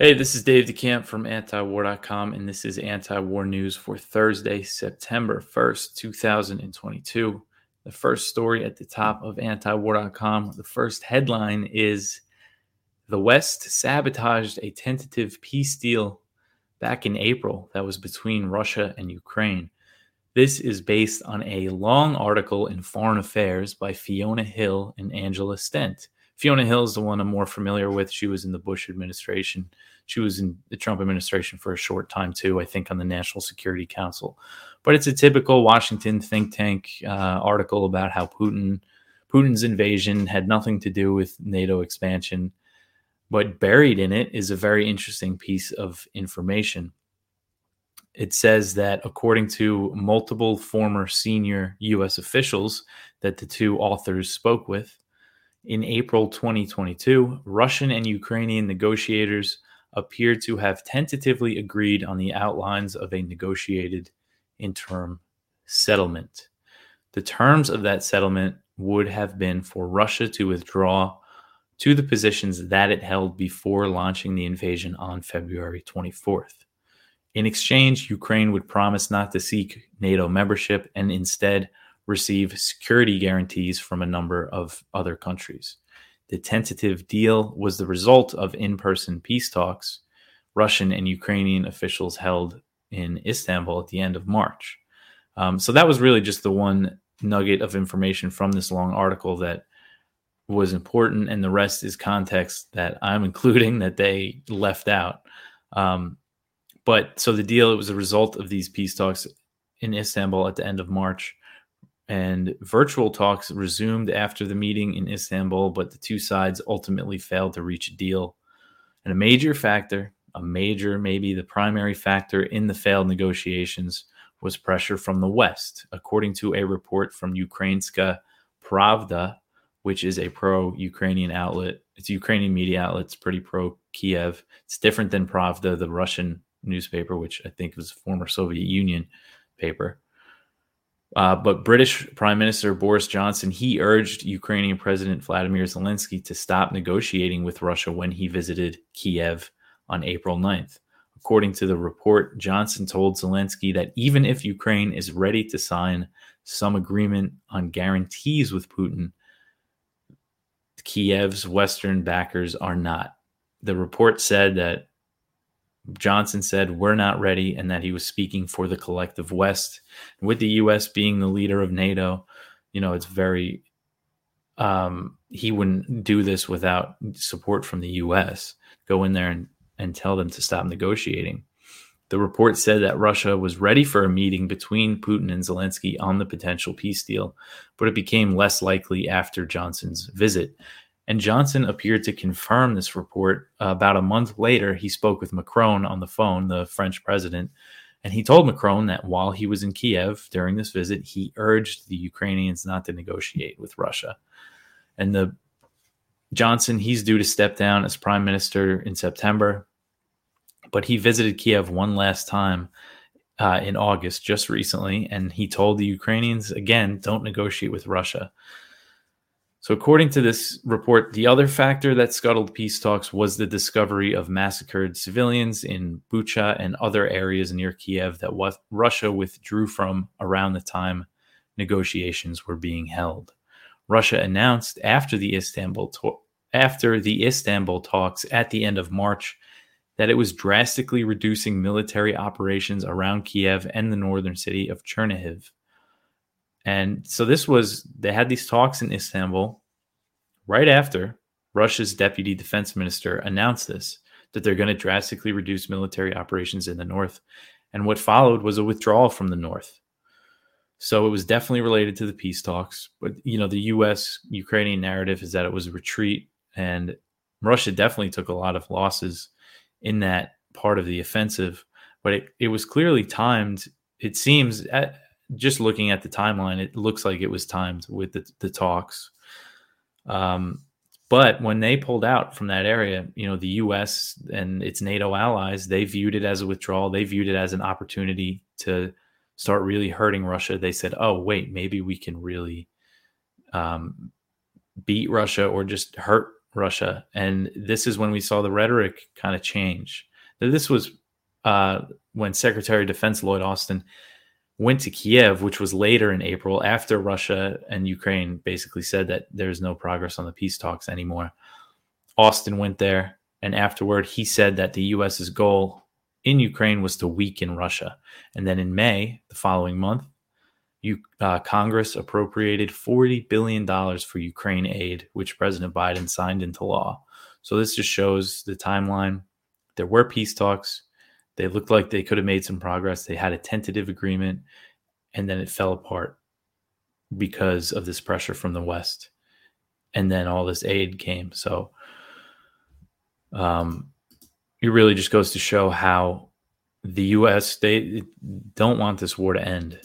Hey, this is Dave DeCamp from antiwar.com, and this is anti war news for Thursday, September 1st, 2022. The first story at the top of antiwar.com, the first headline is The West sabotaged a tentative peace deal back in April that was between Russia and Ukraine. This is based on a long article in Foreign Affairs by Fiona Hill and Angela Stent. Fiona Hill is the one I'm more familiar with. She was in the Bush administration. She was in the Trump administration for a short time too, I think, on the National Security Council. But it's a typical Washington think tank uh, article about how Putin Putin's invasion had nothing to do with NATO expansion. But buried in it is a very interesting piece of information. It says that according to multiple former senior U.S. officials that the two authors spoke with, in April 2022, Russian and Ukrainian negotiators appeared to have tentatively agreed on the outlines of a negotiated interim settlement. The terms of that settlement would have been for Russia to withdraw to the positions that it held before launching the invasion on February 24th. In exchange, Ukraine would promise not to seek NATO membership and instead receive security guarantees from a number of other countries. The tentative deal was the result of in person peace talks Russian and Ukrainian officials held in Istanbul at the end of March. Um, so that was really just the one nugget of information from this long article that was important, and the rest is context that I'm including that they left out. Um, but so the deal it was a result of these peace talks in Istanbul at the end of March and virtual talks resumed after the meeting in Istanbul, but the two sides ultimately failed to reach a deal. And a major factor, a major, maybe the primary factor in the failed negotiations was pressure from the West, according to a report from Ukrainska Pravda, which is a pro Ukrainian outlet. It's Ukrainian media outlet. It's pretty pro Kiev. It's different than Pravda, the Russian newspaper, which I think was a former Soviet Union paper. Uh, but British Prime Minister Boris Johnson he urged Ukrainian President Vladimir Zelensky to stop negotiating with Russia when he visited Kiev on April 9th. According to the report, Johnson told Zelensky that even if Ukraine is ready to sign some agreement on guarantees with Putin, Kiev's Western backers are not. The report said that Johnson said, We're not ready, and that he was speaking for the collective West. With the U.S. being the leader of NATO, you know, it's very, um, he wouldn't do this without support from the U.S. Go in there and, and tell them to stop negotiating. The report said that Russia was ready for a meeting between Putin and Zelensky on the potential peace deal, but it became less likely after Johnson's visit. And Johnson appeared to confirm this report. Uh, about a month later, he spoke with Macron on the phone, the French president, and he told Macron that while he was in Kiev during this visit, he urged the Ukrainians not to negotiate with Russia. And the Johnson, he's due to step down as prime minister in September, but he visited Kiev one last time uh, in August, just recently, and he told the Ukrainians again, don't negotiate with Russia. So, according to this report, the other factor that scuttled peace talks was the discovery of massacred civilians in Bucha and other areas near Kiev that was, Russia withdrew from around the time negotiations were being held. Russia announced after the Istanbul to- after the Istanbul talks at the end of March that it was drastically reducing military operations around Kiev and the northern city of Chernihiv. And so this was, they had these talks in Istanbul right after Russia's deputy defense minister announced this, that they're going to drastically reduce military operations in the north. And what followed was a withdrawal from the north. So it was definitely related to the peace talks. But, you know, the US Ukrainian narrative is that it was a retreat. And Russia definitely took a lot of losses in that part of the offensive. But it, it was clearly timed. It seems at, just looking at the timeline, it looks like it was timed with the, the talks. Um, but when they pulled out from that area, you know, the U.S. and its NATO allies, they viewed it as a withdrawal. They viewed it as an opportunity to start really hurting Russia. They said, "Oh, wait, maybe we can really um, beat Russia or just hurt Russia. And this is when we saw the rhetoric kind of change. This was uh, when Secretary of Defense Lloyd Austin went to Kiev, which was later in April, after Russia and Ukraine basically said that there's no progress on the peace talks anymore. Austin went there, and afterward, he said that the U.S.'s goal in Ukraine was to weaken Russia. And then in May, the following month, you, uh, Congress appropriated $40 billion for Ukraine aid, which President Biden signed into law. So this just shows the timeline. There were peace talks. They looked like they could have made some progress. They had a tentative agreement, and then it fell apart because of this pressure from the West. And then all this aid came. So um, it really just goes to show how the U.S. they don't want this war to end.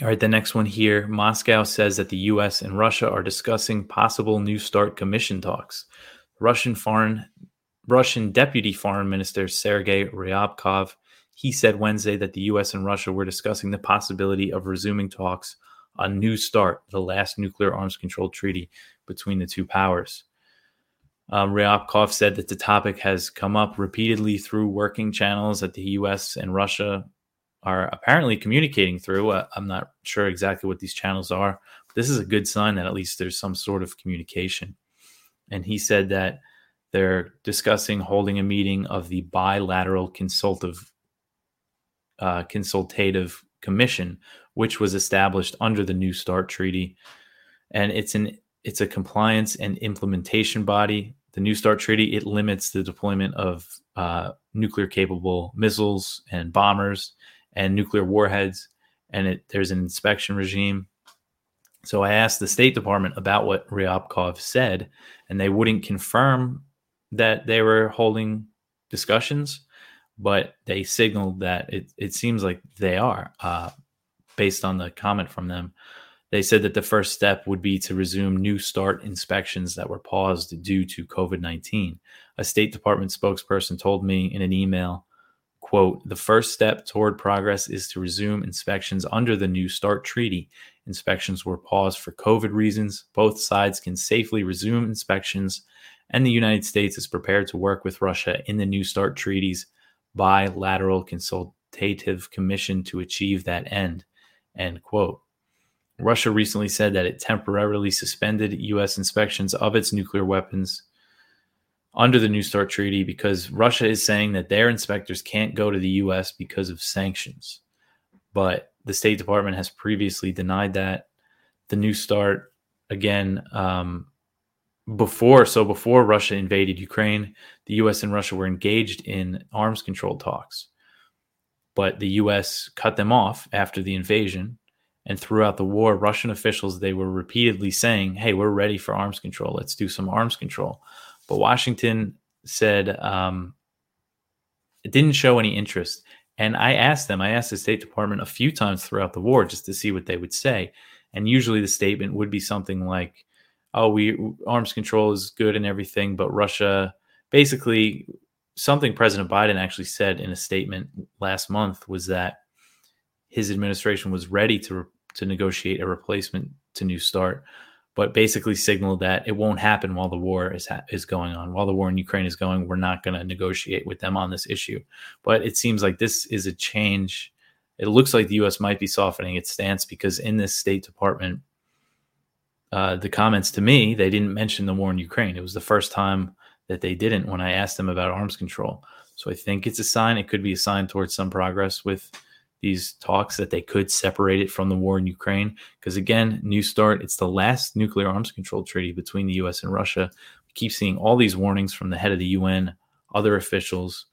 All right, the next one here. Moscow says that the U.S. and Russia are discussing possible New START Commission talks. Russian foreign Russian Deputy Foreign Minister Sergei Ryabkov he said Wednesday that the U.S. and Russia were discussing the possibility of resuming talks on New START, the last nuclear arms control treaty between the two powers. Um, Ryabkov said that the topic has come up repeatedly through working channels that the U.S. and Russia are apparently communicating through. Uh, I'm not sure exactly what these channels are, but this is a good sign that at least there's some sort of communication. And he said that they're discussing holding a meeting of the bilateral consultative uh, consultative commission, which was established under the New START treaty, and it's an it's a compliance and implementation body. The New START treaty it limits the deployment of uh, nuclear capable missiles and bombers and nuclear warheads, and it, there's an inspection regime. So I asked the State Department about what Ryabkov said, and they wouldn't confirm that they were holding discussions, but they signaled that it, it seems like they are, uh, based on the comment from them. They said that the first step would be to resume new start inspections that were paused due to COVID 19. A State Department spokesperson told me in an email, quote, the first step toward progress is to resume inspections under the New START treaty. Inspections were paused for COVID reasons. Both sides can safely resume inspections and the United States is prepared to work with Russia in the New START treaties bilateral consultative commission to achieve that end. End quote. Russia recently said that it temporarily suspended U.S. inspections of its nuclear weapons under the New START treaty because Russia is saying that their inspectors can't go to the U.S. because of sanctions. But the State Department has previously denied that. The New START, again, um, before so before Russia invaded Ukraine, the US and Russia were engaged in arms control talks. But the US cut them off after the invasion and throughout the war Russian officials they were repeatedly saying, "Hey, we're ready for arms control. Let's do some arms control." But Washington said um, it didn't show any interest. And I asked them, I asked the State Department a few times throughout the war just to see what they would say. And usually the statement would be something like, oh, we arms control is good and everything, but Russia basically something President Biden actually said in a statement last month was that his administration was ready to to negotiate a replacement to New START, but basically signaled that it won't happen while the war is ha- is going on. While the war in Ukraine is going, we're not going to negotiate with them on this issue. But it seems like this is a change. It looks like the U.S. might be softening its stance because in this State Department uh, the comments to me, they didn't mention the war in Ukraine. It was the first time that they didn't when I asked them about arms control. So I think it's a sign. It could be a sign towards some progress with these talks that they could separate it from the war in Ukraine. Because again, New START, it's the last nuclear arms control treaty between the US and Russia. We keep seeing all these warnings from the head of the UN, other officials,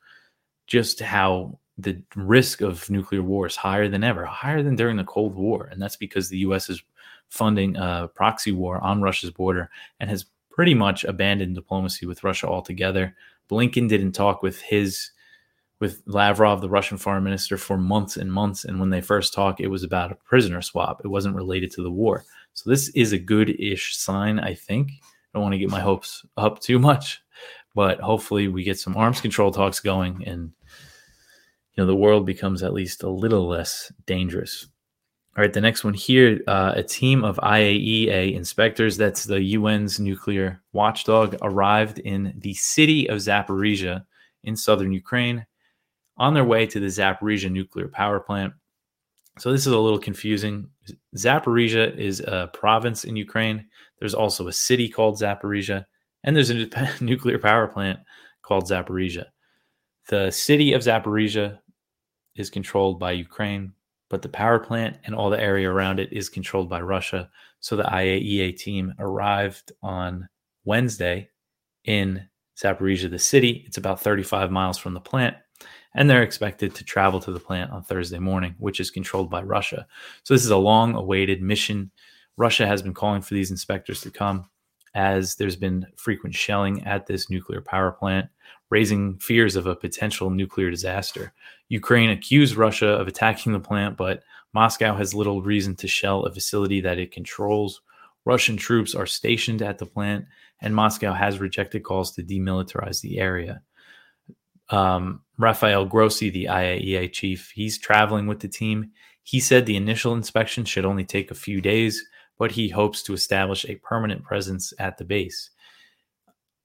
just how the risk of nuclear war is higher than ever, higher than during the Cold War. And that's because the US is funding a proxy war on Russia's border and has pretty much abandoned diplomacy with Russia altogether. Blinken didn't talk with his with Lavrov, the Russian foreign minister, for months and months. And when they first talked, it was about a prisoner swap. It wasn't related to the war. So this is a good-ish sign, I think. I don't want to get my hopes up too much, but hopefully we get some arms control talks going and you know the world becomes at least a little less dangerous. All right, the next one here uh, a team of IAEA inspectors, that's the UN's nuclear watchdog, arrived in the city of Zaporizhia in southern Ukraine on their way to the Zaporizhia nuclear power plant. So this is a little confusing. Zaporizhia is a province in Ukraine. There's also a city called Zaporizhia, and there's a nuclear power plant called Zaporizhia. The city of Zaporizhia is controlled by Ukraine but the power plant and all the area around it is controlled by Russia. So the IAEA team arrived on Wednesday in Zaporizhia, the city. It's about 35 miles from the plant. And they're expected to travel to the plant on Thursday morning, which is controlled by Russia. So this is a long awaited mission. Russia has been calling for these inspectors to come as there's been frequent shelling at this nuclear power plant, raising fears of a potential nuclear disaster. Ukraine accused Russia of attacking the plant, but Moscow has little reason to shell a facility that it controls. Russian troops are stationed at the plant, and Moscow has rejected calls to demilitarize the area. Um, Rafael Grossi, the IAEA chief, he's traveling with the team. He said the initial inspection should only take a few days, but he hopes to establish a permanent presence at the base.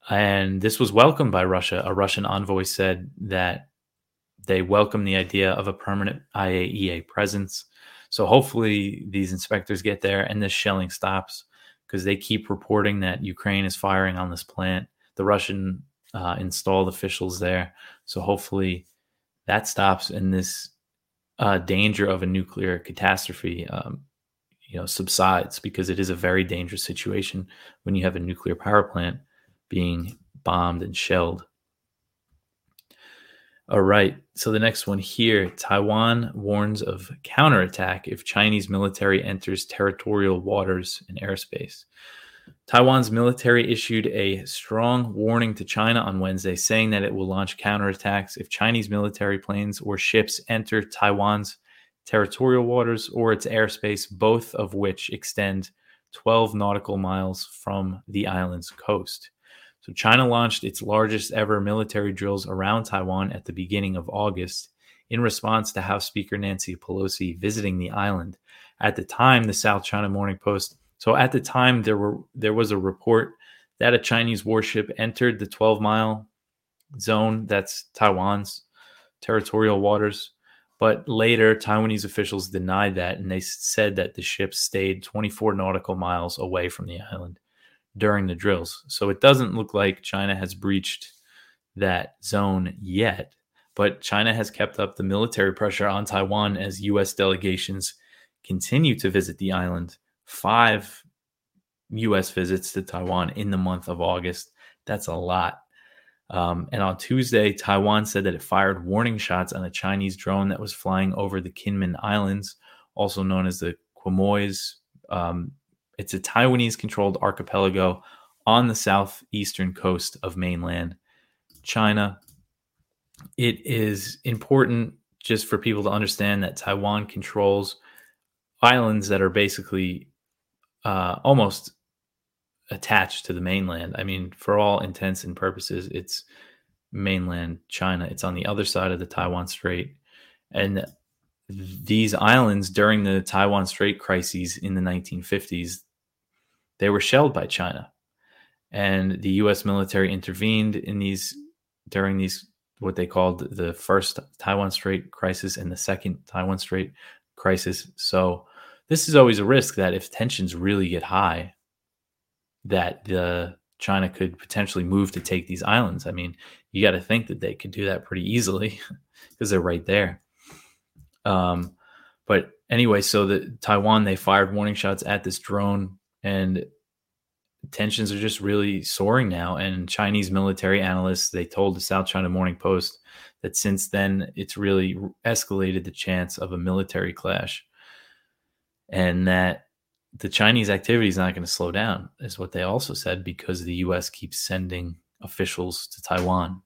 And this was welcomed by Russia. A Russian envoy said that they welcome the idea of a permanent IAEA presence. So hopefully these inspectors get there and this shelling stops because they keep reporting that Ukraine is firing on this plant. The Russian uh, installed officials there. So hopefully that stops and this uh, danger of a nuclear catastrophe um, you know subsides because it is a very dangerous situation when you have a nuclear power plant being bombed and shelled. All right. So the next one here Taiwan warns of counterattack if Chinese military enters territorial waters and airspace. Taiwan's military issued a strong warning to China on Wednesday, saying that it will launch counterattacks if Chinese military planes or ships enter Taiwan's territorial waters or its airspace, both of which extend 12 nautical miles from the island's coast. So, China launched its largest ever military drills around Taiwan at the beginning of August in response to House Speaker Nancy Pelosi visiting the island. At the time, the South China Morning Post. So, at the time, there were there was a report that a Chinese warship entered the 12 mile zone that's Taiwan's territorial waters but later, Taiwanese officials denied that and they said that the ship stayed 24 nautical miles away from the island during the drills. So it doesn't look like China has breached that zone yet, but China has kept up the military pressure on Taiwan as U.S. delegations continue to visit the island. Five U.S. visits to Taiwan in the month of August. That's a lot. Um, and on Tuesday, Taiwan said that it fired warning shots on a Chinese drone that was flying over the Kinmen Islands, also known as the Quemoys. Um, it's a Taiwanese controlled archipelago on the southeastern coast of mainland China. It is important just for people to understand that Taiwan controls islands that are basically uh, almost attached to the mainland. I mean, for all intents and purposes, it's mainland China. It's on the other side of the Taiwan Strait. And these islands during the Taiwan Strait crises in the 1950s, they were shelled by China. And the US military intervened in these during these what they called the first Taiwan Strait crisis and the second Taiwan Strait crisis. So this is always a risk that if tensions really get high, that the China could potentially move to take these islands. I mean, you got to think that they could do that pretty easily because they're right there. Um, but anyway, so the Taiwan they fired warning shots at this drone, and tensions are just really soaring now. And Chinese military analysts they told the South China Morning Post that since then it's really escalated the chance of a military clash, and that the Chinese activity is not going to slow down, is what they also said, because the U.S. keeps sending officials to Taiwan.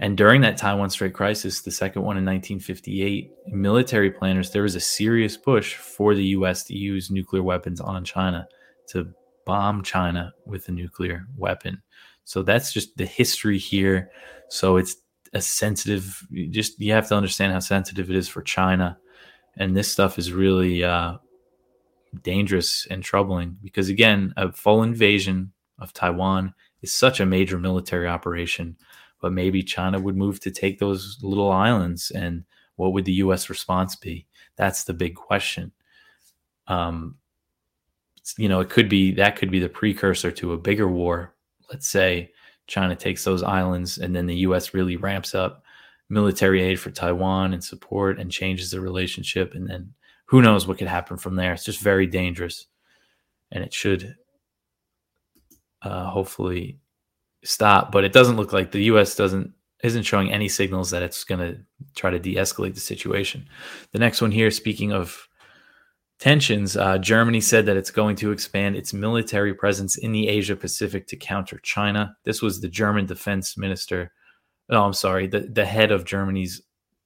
And during that Taiwan Strait crisis, the second one in 1958, military planners, there was a serious push for the U.S. to use nuclear weapons on China, to bomb China with a nuclear weapon. So that's just the history here. So it's a sensitive, just you have to understand how sensitive it is for China And this stuff is really uh, dangerous and troubling because, again, a full invasion of Taiwan is such a major military operation. But maybe China would move to take those little islands, and what would the U.S. response be? That's the big question. Um, you know, it could be that could be the precursor to a bigger war. Let's say China takes those islands, and then the U.S. really ramps up military aid for Taiwan and support and changes the relationship, and then who knows what could happen from there. It's just very dangerous, and it should uh, hopefully stop. But it doesn't look like the U.S. doesn't isn't showing any signals that it's going to try to de-escalate the situation. The next one here, speaking of tensions, uh, Germany said that it's going to expand its military presence in the Asia Pacific to counter China. This was the German defense minister. Oh, I'm sorry, the, the head of Germany's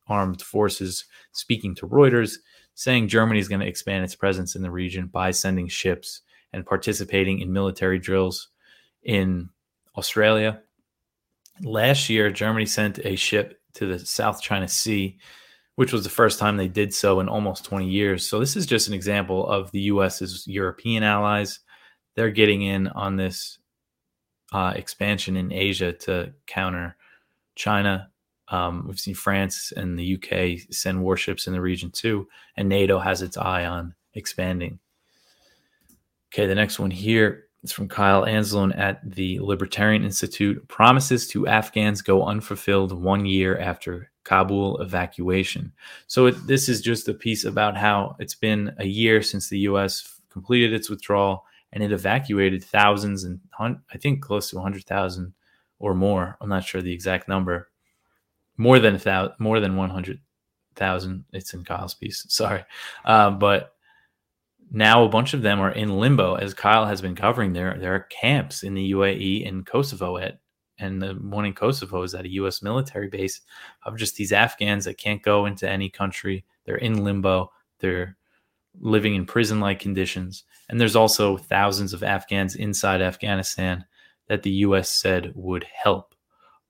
armed forces speaking to Reuters, saying Germany is going to expand its presence in the region by sending ships and participating in military drills in Australia. Last year, Germany sent a ship to the South China Sea, which was the first time they did so in almost 20 years. So, this is just an example of the US's European allies. They're getting in on this uh, expansion in Asia to counter China. Um, we've seen France and the UK send warships in the region too, and NATO has its eye on expanding. Okay, the next one here is from Kyle Anzalone at the Libertarian Institute. Promises to Afghans go unfulfilled one year after Kabul evacuation. So it, this is just a piece about how it's been a year since the U.S. completed its withdrawal and it evacuated thousands and I think close to 100,000 or more. I'm not sure the exact number. More than a thousand, more than 100,000. It's in Kyle's piece. Sorry, uh, but now a bunch of them are in limbo as Kyle has been covering there there are camps in the UAE and Kosovo at and the one in Kosovo is at a US military base of just these Afghans that can't go into any country they're in limbo they're living in prison like conditions and there's also thousands of Afghans inside Afghanistan that the US said would help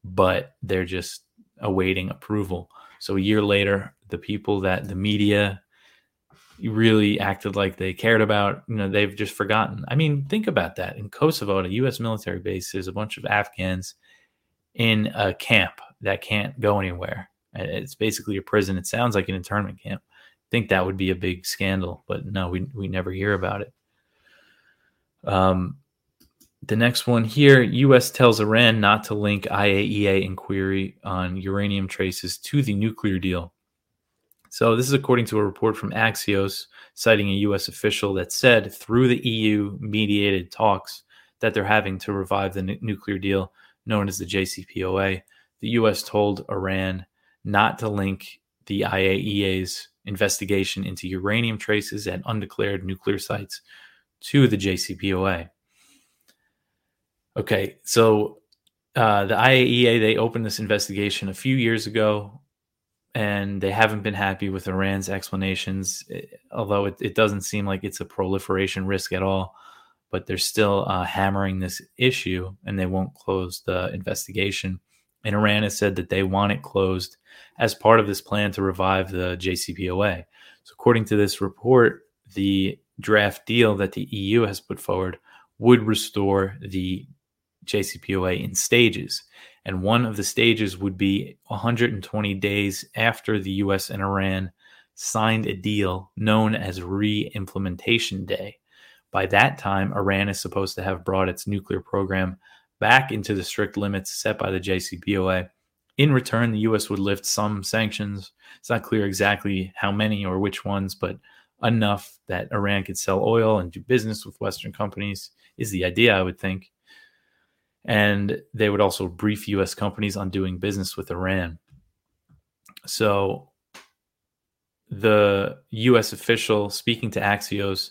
but they're just awaiting approval so a year later the people that the media really acted like they cared about. You know, they've just forgotten. I mean, think about that. In Kosovo, a U.S. military base, there's a bunch of Afghans in a camp that can't go anywhere. It's basically a prison. It sounds like an internment camp. I think that would be a big scandal, but no, we we never hear about it. Um, the next one here: U.S. tells Iran not to link IAEA inquiry on uranium traces to the nuclear deal. So, this is according to a report from Axios, citing a U.S. official that said through the EU mediated talks that they're having to revive the n- nuclear deal known as the JCPOA, the U.S. told Iran not to link the IAEA's investigation into uranium traces at undeclared nuclear sites to the JCPOA. Okay, so uh, the IAEA they opened this investigation a few years ago and they haven't been happy with Iran's explanations, eh, although it, it doesn't seem like it's a proliferation risk at all. But they're still uh, hammering this issue and they won't close the investigation. And Iran has said that they want it closed as part of this plan to revive the JCPOA. So, according to this report, the draft deal that the EU has put forward would restore the JCPOA in stages. And one of the stages would be 120 days after the US and Iran signed a deal known as re implementation day. By that time, Iran is supposed to have brought its nuclear program back into the strict limits set by the JCPOA. In return, the US would lift some sanctions. It's not clear exactly how many or which ones, but enough that Iran could sell oil and do business with Western companies is the idea, I would think and they would also brief U.S. companies on doing business with Iran. So, the U.S. official speaking to Axios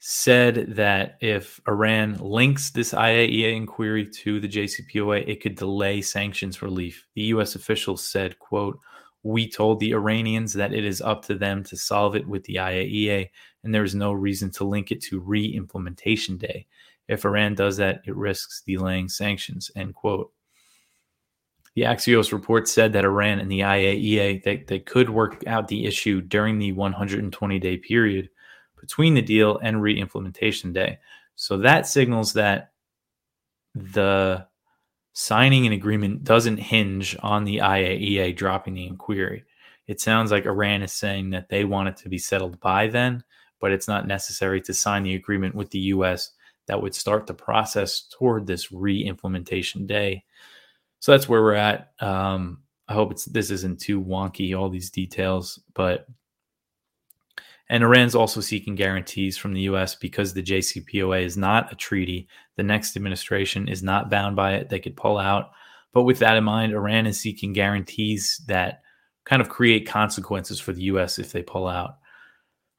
said that if Iran links this IAEA inquiry to the JCPOA, it could delay sanctions relief. The U.S. official said, "quote." We told the Iranians that it is up to them to solve it with the IAEA, and there is no reason to link it to re implementation day. If Iran does that, it risks delaying sanctions, end quote. The Axios report said that Iran and the IAEA they, they could work out the issue during the 120 day period between the deal and re-implementation day. So that signals that the signing an agreement doesn't hinge on the IAEA dropping the inquiry. It sounds like Iran is saying that they want it to be settled by then, but it's not necessary to sign the agreement with the US that would start the process toward this re-implementation day. So that's where we're at. Um, I hope it's this isn't too wonky, all these details, but and Iran's also seeking guarantees from the US because the JCPOA is not a treaty. The next administration is not bound by it. They could pull out. But with that in mind, Iran is seeking guarantees that kind of create consequences for the US if they pull out.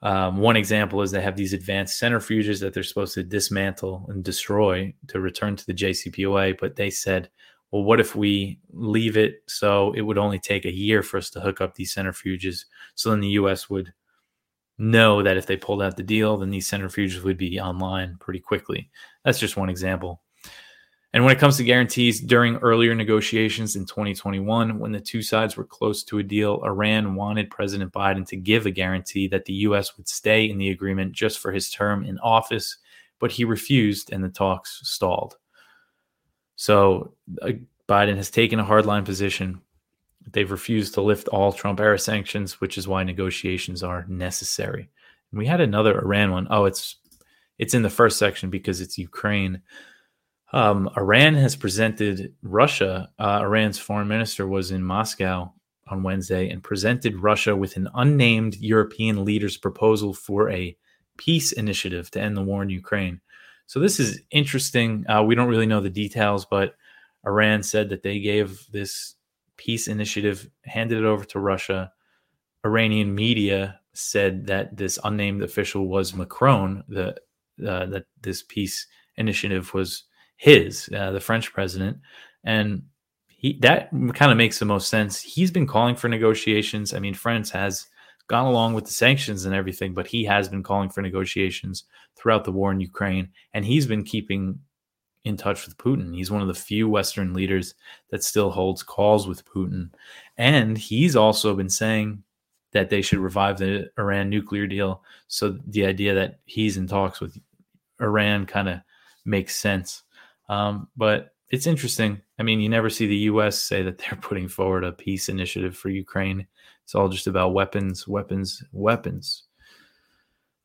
Um, one example is they have these advanced centrifuges that they're supposed to dismantle and destroy to return to the JCPOA. But they said, well, what if we leave it so it would only take a year for us to hook up these centrifuges? So then the US would know that if they pulled out the deal, then these centrifuges would be online pretty quickly. That's just one example. And when it comes to guarantees, during earlier negotiations in 2021, when the two sides were close to a deal, Iran wanted President Biden to give a guarantee that the U.S. would stay in the agreement just for his term in office, but he refused and the talks stalled. So uh, Biden has taken a hardline position They've refused to lift all Trump era sanctions, which is why negotiations are necessary. And we had another Iran one. Oh, it's it's in the first section because it's Ukraine. Um, Iran has presented Russia. Uh, Iran's foreign minister was in Moscow on Wednesday and presented Russia with an unnamed European leader's proposal for a peace initiative to end the war in Ukraine. So this is interesting. Uh, we don't really know the details, but Iran said that they gave this peace initiative, handed it over to Russia. Iranian media said that this unnamed official was Macron, the uh, that this peace initiative was his, uh, the French president, and he that kind of makes the most sense. He's been calling for negotiations. I mean, France has gone along with the sanctions and everything, but he has been calling for negotiations throughout the war in Ukraine, and he's been keeping in touch with Putin. He's one of the few Western leaders that still holds calls with Putin. And he's also been saying that they should revive the Iran nuclear deal. So the idea that he's in talks with Iran kind of makes sense. Um, but it's interesting. I mean, you never see the U.S. say that they're putting forward a peace initiative for Ukraine. It's all just about weapons, weapons, weapons.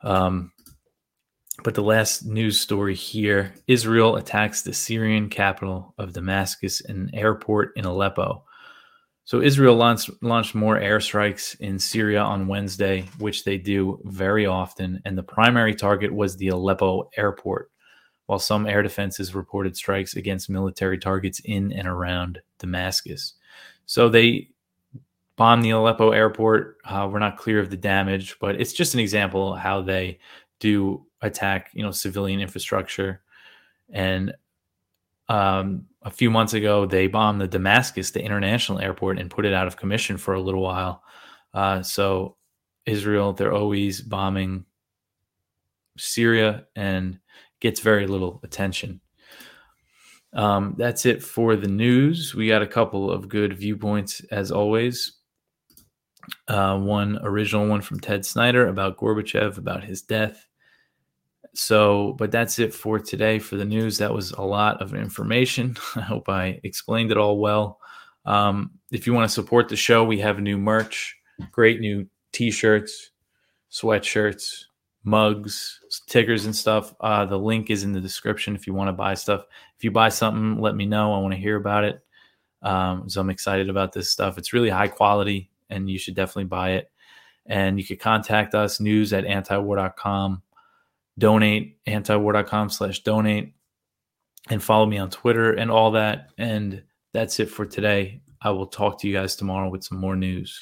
Um, but the last news story here Israel attacks the Syrian capital of Damascus and airport in Aleppo. So, Israel launched, launched more airstrikes in Syria on Wednesday, which they do very often. And the primary target was the Aleppo airport, while some air defenses reported strikes against military targets in and around Damascus. So, they bombed the Aleppo airport. Uh, we're not clear of the damage, but it's just an example how they do attack, you know, civilian infrastructure. And um, a few months ago, they bombed the Damascus, the international airport, and put it out of commission for a little while. Uh, so Israel, they're always bombing Syria and gets very little attention. Um, that's it for the news. We got a couple of good viewpoints as always. Uh, one original one from Ted Snyder about Gorbachev, about his death. So, but that's it for today for the news. That was a lot of information. I hope I explained it all well. Um, if you want to support the show, we have new merch, great new t shirts, sweatshirts, mugs, tickers, and stuff. Uh, the link is in the description if you want to buy stuff. If you buy something, let me know. I want to hear about it. Um, so I'm excited about this stuff. It's really high quality and you should definitely buy it. And you can contact us news at antiwar.com donate antiwar.com slash donate and follow me on Twitter and all that. And that's it for today. I will talk to you guys tomorrow with some more news.